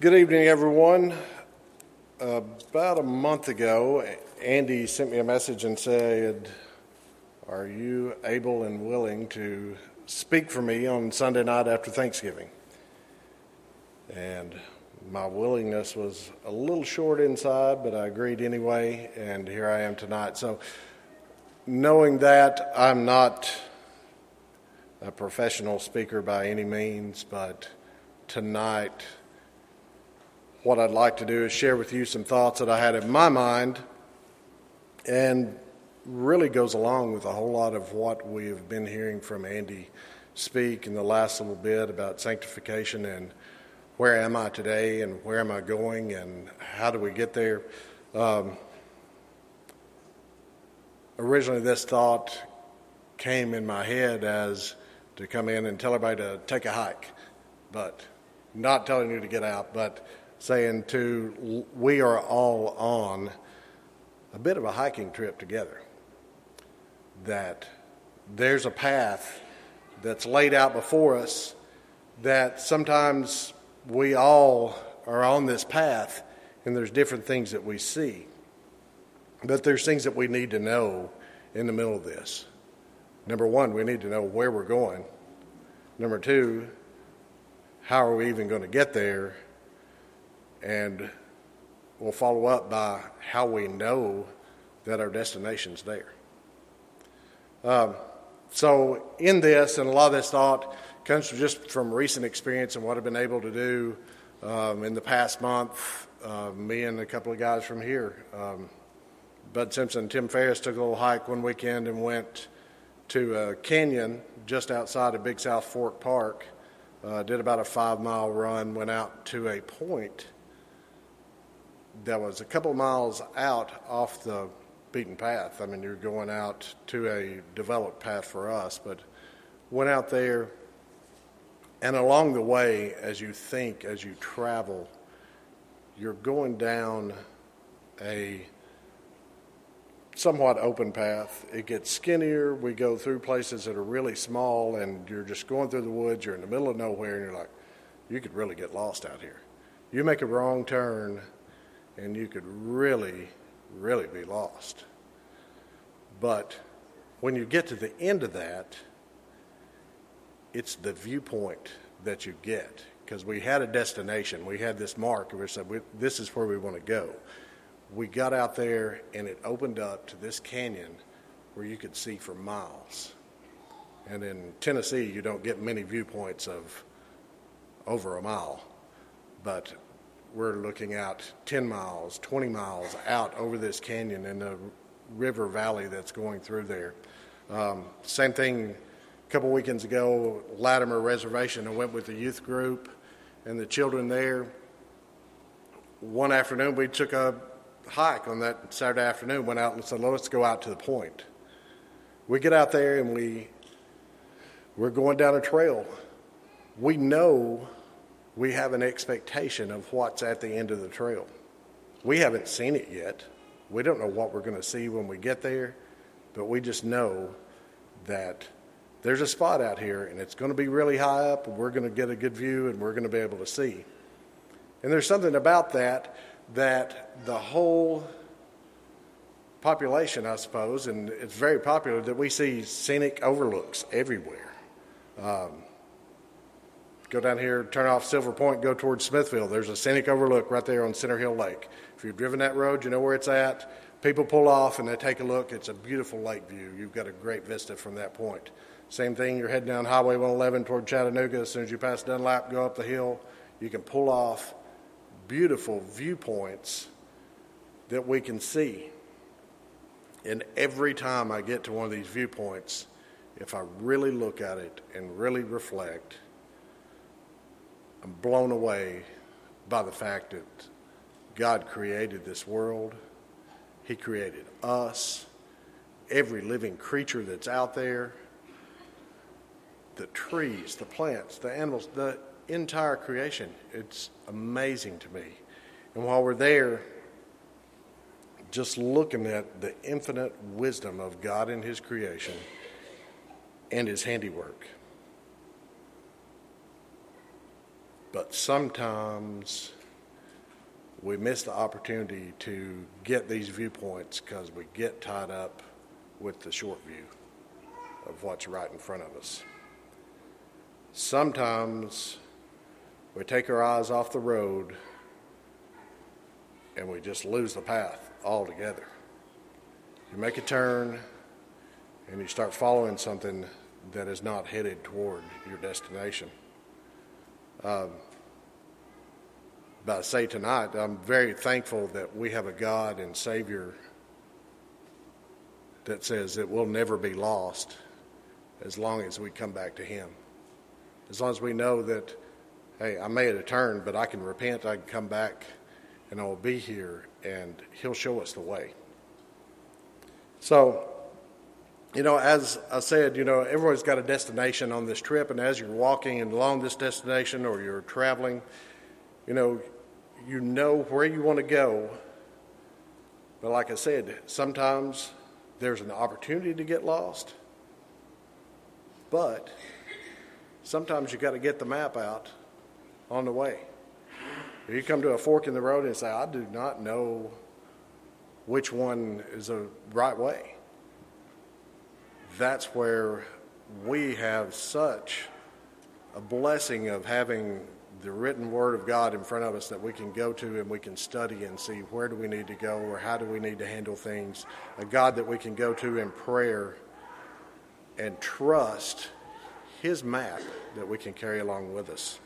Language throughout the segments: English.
Good evening, everyone. About a month ago, Andy sent me a message and said, Are you able and willing to speak for me on Sunday night after Thanksgiving? And my willingness was a little short inside, but I agreed anyway, and here I am tonight. So, knowing that I'm not a professional speaker by any means, but tonight, what I'd like to do is share with you some thoughts that I had in my mind and really goes along with a whole lot of what we have been hearing from Andy speak in the last little bit about sanctification and where am I today and where am I going and how do we get there. Um, originally, this thought came in my head as to come in and tell everybody to take a hike, but not telling you to get out, but saying to we are all on a bit of a hiking trip together. That there's a path that's laid out before us that sometimes we all are on this path and there's different things that we see. But there's things that we need to know in the middle of this. Number one, we need to know where we're going. Number two, how are we even going to get there? And we'll follow up by how we know that our destination's there. Um, so, in this, and a lot of this thought comes from just from recent experience and what I've been able to do um, in the past month. Uh, me and a couple of guys from here, um, Bud Simpson and Tim Ferris, took a little hike one weekend and went to a canyon just outside of Big South Fork Park. Uh, did about a five mile run, went out to a point that was a couple miles out off the beaten path. I mean, you're going out to a developed path for us, but went out there, and along the way, as you think, as you travel, you're going down a somewhat open path. It gets skinnier. We go through places that are really small, and you're just going through the woods. You're in the middle of nowhere, and you're like, you could really get lost out here. You make a wrong turn, and you could really, really be lost. But when you get to the end of that, it's the viewpoint that you get because we had a destination. We had this mark, and we said, This is where we want to go. We got out there, and it opened up to this canyon where you could see for miles. And in Tennessee, you don't get many viewpoints of over a mile. But we're looking out 10 miles, 20 miles out over this canyon and the river valley that's going through there. Um, same thing a couple weekends ago, Latimer Reservation. I went with the youth group and the children there. One afternoon, we took a hike on that Saturday afternoon, went out and said, let's go out to the point. We get out there and we, we're going down a trail. We know we have an expectation of what's at the end of the trail. We haven't seen it yet. We don't know what we're going to see when we get there, but we just know that there's a spot out here and it's going to be really high up and we're going to get a good view and we're going to be able to see. And there's something about that that the whole population, I suppose, and it's very popular that we see scenic overlooks everywhere. Um, go down here, turn off Silver Point, go towards Smithville. There's a scenic overlook right there on Center Hill Lake. If you've driven that road, you know where it's at. People pull off and they take a look. It's a beautiful lake view. You've got a great vista from that point. Same thing, you're heading down Highway 111 toward Chattanooga. As soon as you pass Dunlap, go up the hill, you can pull off beautiful viewpoints that we can see. And every time I get to one of these viewpoints, if I really look at it and really reflect, I'm blown away by the fact that God created this world. He created us, every living creature that's out there, the trees, the plants, the animals, the entire creation. It's amazing to me. And while we're there, just looking at the infinite wisdom of God in His creation and His handiwork. But sometimes we miss the opportunity to get these viewpoints because we get tied up with the short view of what's right in front of us. Sometimes we take our eyes off the road and we just lose the path altogether. You make a turn and you start following something that is not headed toward your destination. Um, but I say tonight, I'm very thankful that we have a God and Savior that says that we'll never be lost as long as we come back to Him. As long as we know that, hey, I made a turn, but I can repent, I can come back, and I will be here, and He'll show us the way. So, you know, as I said, you know, everyone's got a destination on this trip, and as you're walking along this destination or you're traveling, you know, you know where you want to go. But like I said, sometimes there's an opportunity to get lost, but sometimes you got to get the map out on the way. If you come to a fork in the road and say, I do not know which one is the right way, that's where we have such a blessing of having the written word of God in front of us that we can go to and we can study and see where do we need to go or how do we need to handle things. A God that we can go to in prayer and trust His map that we can carry along with us.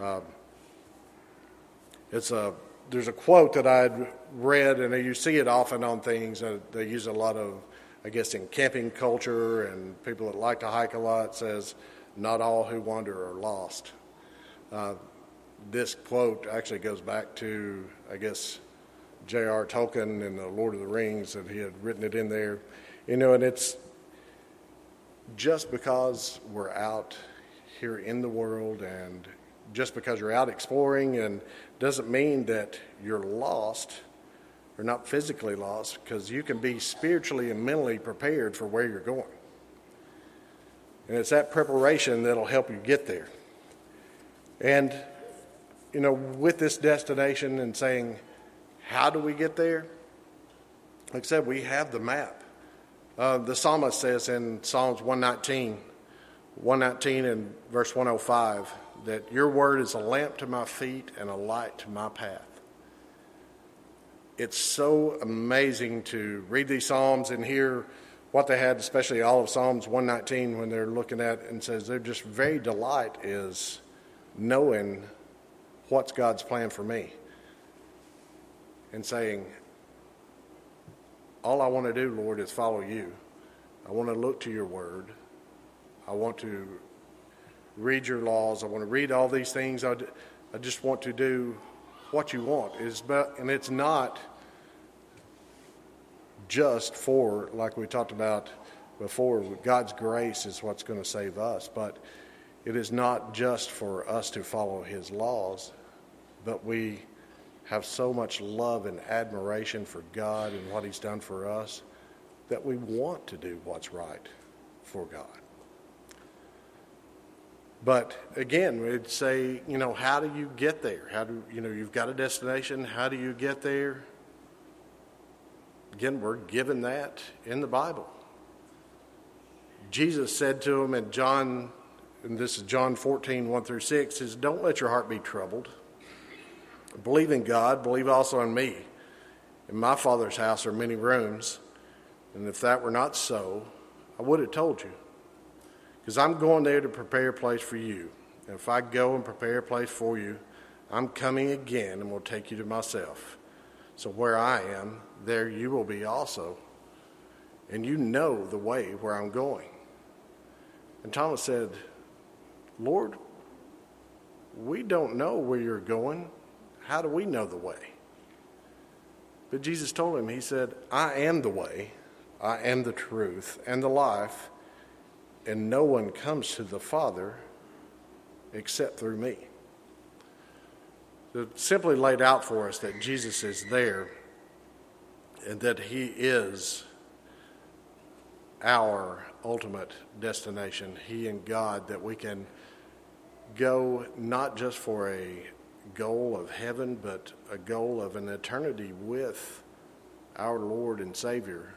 Um, it's a there's a quote that I'd read, and you see it often on things. Uh, they use a lot of, I guess, in camping culture and people that like to hike a lot. Says, "Not all who wander are lost." Uh, this quote actually goes back to, I guess, J.R. Tolkien in The Lord of the Rings, and he had written it in there. You know, and it's just because we're out here in the world and just because you're out exploring and doesn't mean that you're lost or not physically lost because you can be spiritually and mentally prepared for where you're going. And it's that preparation that'll help you get there. And, you know, with this destination and saying, how do we get there? Like I said, we have the map. Uh, the psalmist says in Psalms 119, 119 and verse 105, that your word is a lamp to my feet and a light to my path. It's so amazing to read these Psalms and hear what they had, especially all of Psalms 119, when they're looking at and says their just very delight is knowing what's God's plan for me and saying, All I want to do, Lord, is follow you. I want to look to your word. I want to read your laws. I want to read all these things. I, I just want to do what you want. Is but and it's not just for like we talked about before. God's grace is what's going to save us, but it is not just for us to follow his laws, but we have so much love and admiration for God and what he's done for us that we want to do what's right for God. But again, we'd say, you know, how do you get there? How do you know you've got a destination? How do you get there? Again, we're given that in the Bible. Jesus said to him in John and this is John 14, 1 through 6, says, Don't let your heart be troubled. Believe in God, believe also in me. In my Father's house are many rooms, and if that were not so, I would have told you. Because I'm going there to prepare a place for you. And if I go and prepare a place for you, I'm coming again and will take you to myself. So where I am, there you will be also. And you know the way where I'm going. And Thomas said, Lord, we don't know where you're going. How do we know the way? But Jesus told him, He said, I am the way, I am the truth, and the life, and no one comes to the Father except through me. It simply laid out for us that Jesus is there and that He is our ultimate destination, He and God, that we can go not just for a goal of heaven, but a goal of an eternity with our Lord and Savior,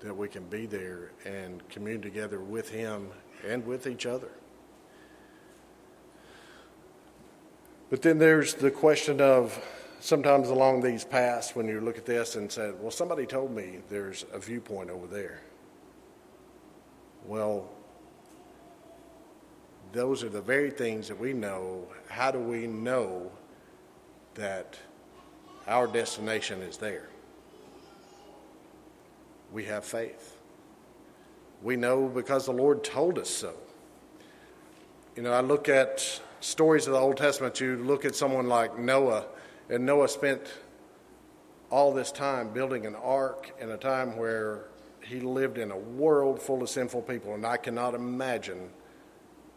that we can be there and commune together with Him and with each other. But then there's the question of sometimes along these paths when you look at this and say, well, somebody told me there's a viewpoint over there. Well, those are the very things that we know. How do we know that our destination is there? We have faith. We know because the Lord told us so. You know, I look at stories of the Old Testament, you look at someone like Noah, and Noah spent all this time building an ark in a time where he lived in a world full of sinful people, and I cannot imagine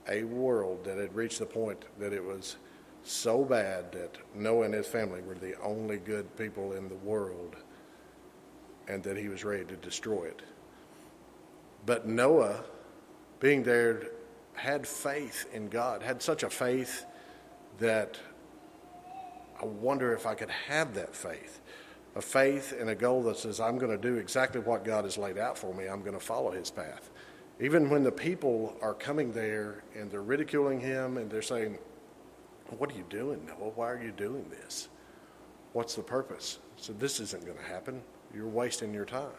a world that had reached the point that it was so bad that Noah and his family were the only good people in the world and that he was ready to destroy it. But Noah, being there, had faith in God, had such a faith that I wonder if I could have that faith. A faith and a goal that says, I'm going to do exactly what God has laid out for me. I'm going to follow his path. Even when the people are coming there and they're ridiculing him and they're saying, What are you doing, Noah? Why are you doing this? What's the purpose? So, this isn't going to happen. You're wasting your time.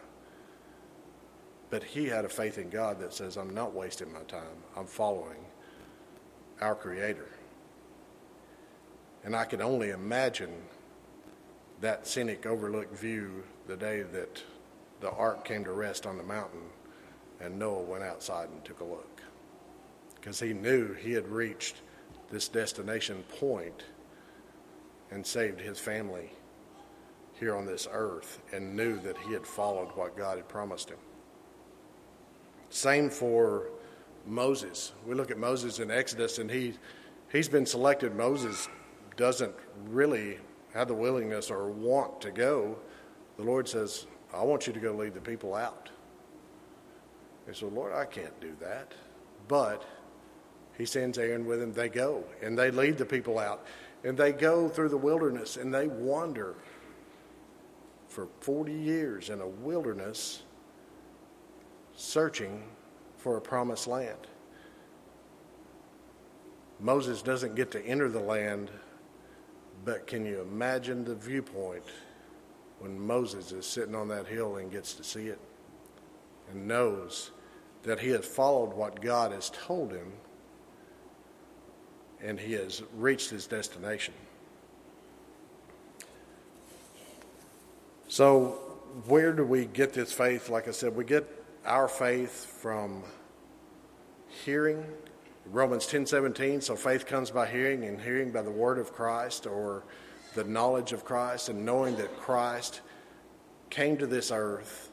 But he had a faith in God that says, I'm not wasting my time. I'm following our Creator. And I can only imagine that scenic overlooked view the day that the ark came to rest on the mountain and Noah went outside and took a look. Because he knew he had reached this destination point and saved his family here on this earth and knew that he had followed what God had promised him. Same for Moses. We look at Moses in Exodus, and he, he's been selected. Moses doesn't really have the willingness or want to go. The Lord says, I want you to go lead the people out. He said, Lord, I can't do that. But he sends Aaron with him. They go, and they lead the people out. And they go through the wilderness, and they wander for 40 years in a wilderness searching for a promised land. Moses doesn't get to enter the land, but can you imagine the viewpoint when Moses is sitting on that hill and gets to see it and knows that he has followed what God has told him and he has reached his destination? So, where do we get this faith? Like I said, we get our faith from hearing romans 10:17, so faith comes by hearing and hearing by the word of christ or the knowledge of christ and knowing that christ came to this earth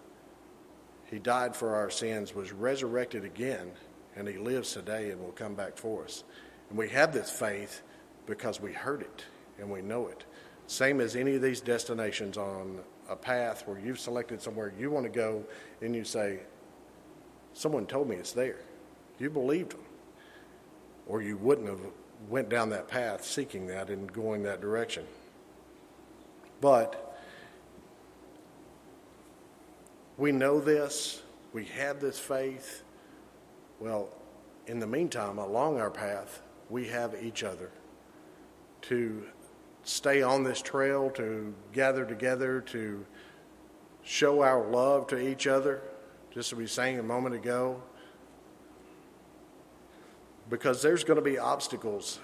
he died for our sins was resurrected again and he lives today and will come back for us. And we have this faith because we heard it and we know it. Same as any of these destinations on a path where you've selected somewhere you want to go and you say Someone told me it's there. You believed them. Or you wouldn't have went down that path seeking that and going that direction. But we know this, we have this faith. Well, in the meantime, along our path, we have each other to stay on this trail, to gather together, to show our love to each other just as we sang a moment ago, because there's going to be obstacles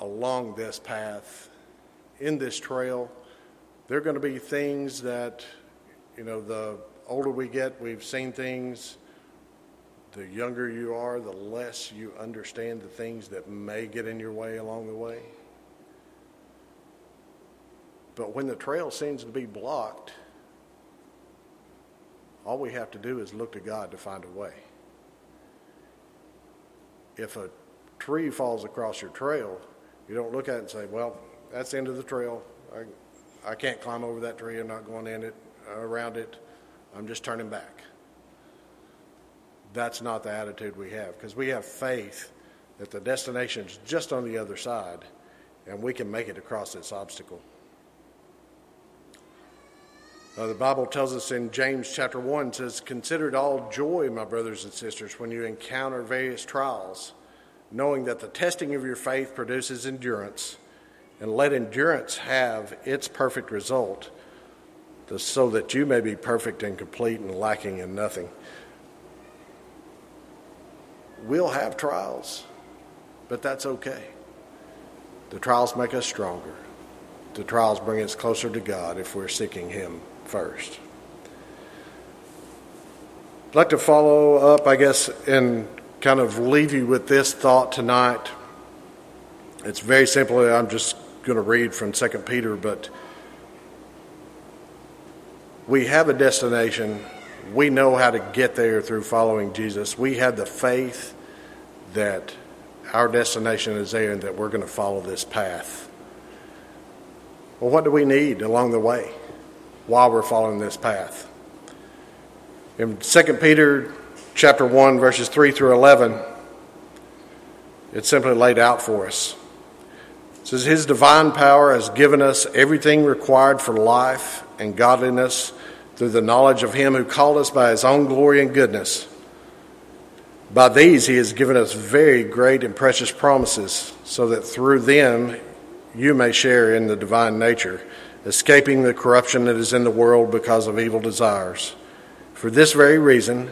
along this path, in this trail. There are going to be things that, you know, the older we get, we've seen things. The younger you are, the less you understand the things that may get in your way along the way. But when the trail seems to be blocked, all we have to do is look to God to find a way. If a tree falls across your trail, you don't look at it and say, well, that's the end of the trail. I, I can't climb over that tree. I'm not going in it, around it. I'm just turning back. That's not the attitude we have because we have faith that the destination is just on the other side and we can make it across this obstacle. Uh, the Bible tells us in James chapter 1 says, Consider it all joy, my brothers and sisters, when you encounter various trials, knowing that the testing of your faith produces endurance, and let endurance have its perfect result, so that you may be perfect and complete and lacking in nothing. We'll have trials, but that's okay. The trials make us stronger. The trials bring us closer to God if we're seeking Him first. I'd like to follow up, I guess, and kind of leave you with this thought tonight. It's very simple. I'm just going to read from 2 Peter, but we have a destination. We know how to get there through following Jesus. We have the faith that our destination is there and that we're going to follow this path. Well, what do we need along the way while we're following this path? In 2 Peter chapter 1 verses 3 through 11 it's simply laid out for us. It says his divine power has given us everything required for life and godliness through the knowledge of him who called us by his own glory and goodness by these, he has given us very great and precious promises, so that through them you may share in the divine nature, escaping the corruption that is in the world because of evil desires. For this very reason,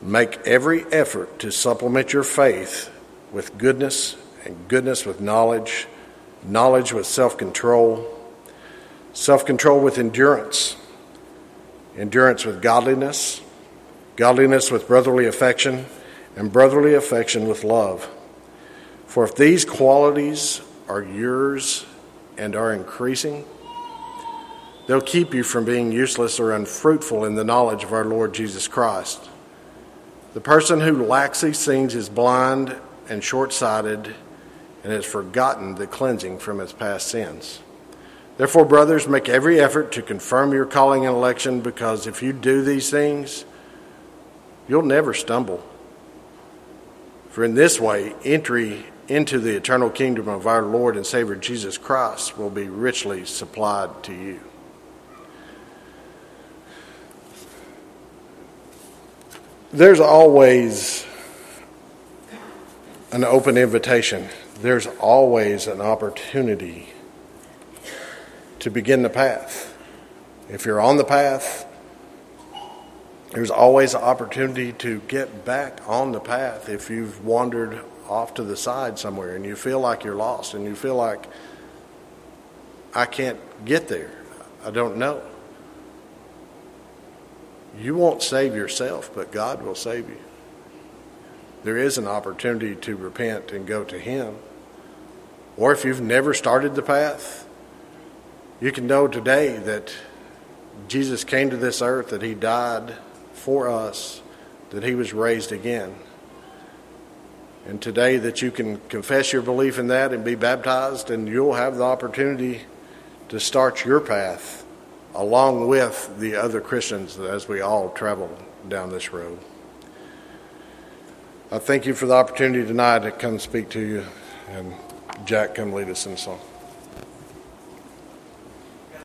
make every effort to supplement your faith with goodness, and goodness with knowledge, knowledge with self control, self control with endurance, endurance with godliness, godliness with brotherly affection and brotherly affection with love. For if these qualities are yours and are increasing, they'll keep you from being useless or unfruitful in the knowledge of our Lord Jesus Christ. The person who lacks these things is blind and short sighted and has forgotten the cleansing from his past sins. Therefore, brothers, make every effort to confirm your calling and election, because if you do these things, you'll never stumble. For in this way, entry into the eternal kingdom of our Lord and Savior Jesus Christ will be richly supplied to you. There's always an open invitation. There's always an opportunity to begin the path. If you're on the path, there's always an opportunity to get back on the path if you've wandered off to the side somewhere and you feel like you're lost and you feel like I can't get there. I don't know. You won't save yourself, but God will save you. There is an opportunity to repent and go to Him. Or if you've never started the path, you can know today that Jesus came to this earth, that He died for us that he was raised again. And today, that you can confess your belief in that and be baptized, and you'll have the opportunity to start your path along with the other Christians as we all travel down this road. I thank you for the opportunity tonight to come speak to you, and Jack, come lead us in song.